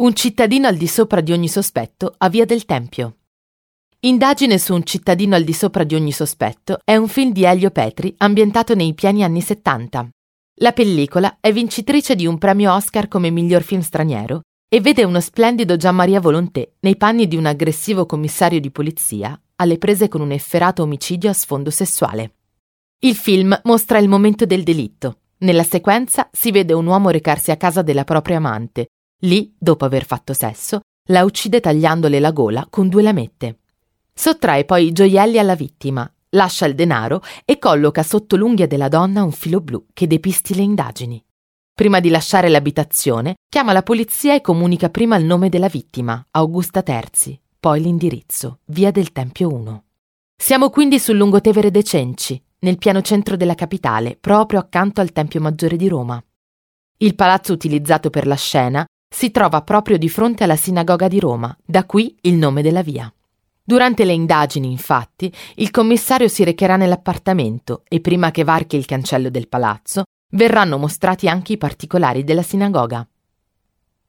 Un cittadino al di sopra di ogni sospetto a Via del Tempio. Indagine su un cittadino al di sopra di ogni sospetto è un film di Elio Petri ambientato nei pieni anni 70. La pellicola è vincitrice di un premio Oscar come miglior film straniero e vede uno splendido Gianmaria Volonté nei panni di un aggressivo commissario di polizia alle prese con un efferato omicidio a sfondo sessuale. Il film mostra il momento del delitto. Nella sequenza si vede un uomo recarsi a casa della propria amante Lì, dopo aver fatto sesso, la uccide tagliandole la gola con due lamette. Sottrae poi i gioielli alla vittima, lascia il denaro e colloca sotto l'unghia della donna un filo blu che depisti le indagini. Prima di lasciare l'abitazione, chiama la polizia e comunica prima il nome della vittima, Augusta Terzi, poi l'indirizzo, via del Tempio 1. Siamo quindi sul lungotevere dei Cenci, nel piano centro della capitale, proprio accanto al Tempio Maggiore di Roma. Il palazzo utilizzato per la scena si trova proprio di fronte alla sinagoga di Roma, da qui il nome della via. Durante le indagini, infatti, il commissario si recherà nell'appartamento e prima che varchi il cancello del palazzo, verranno mostrati anche i particolari della sinagoga.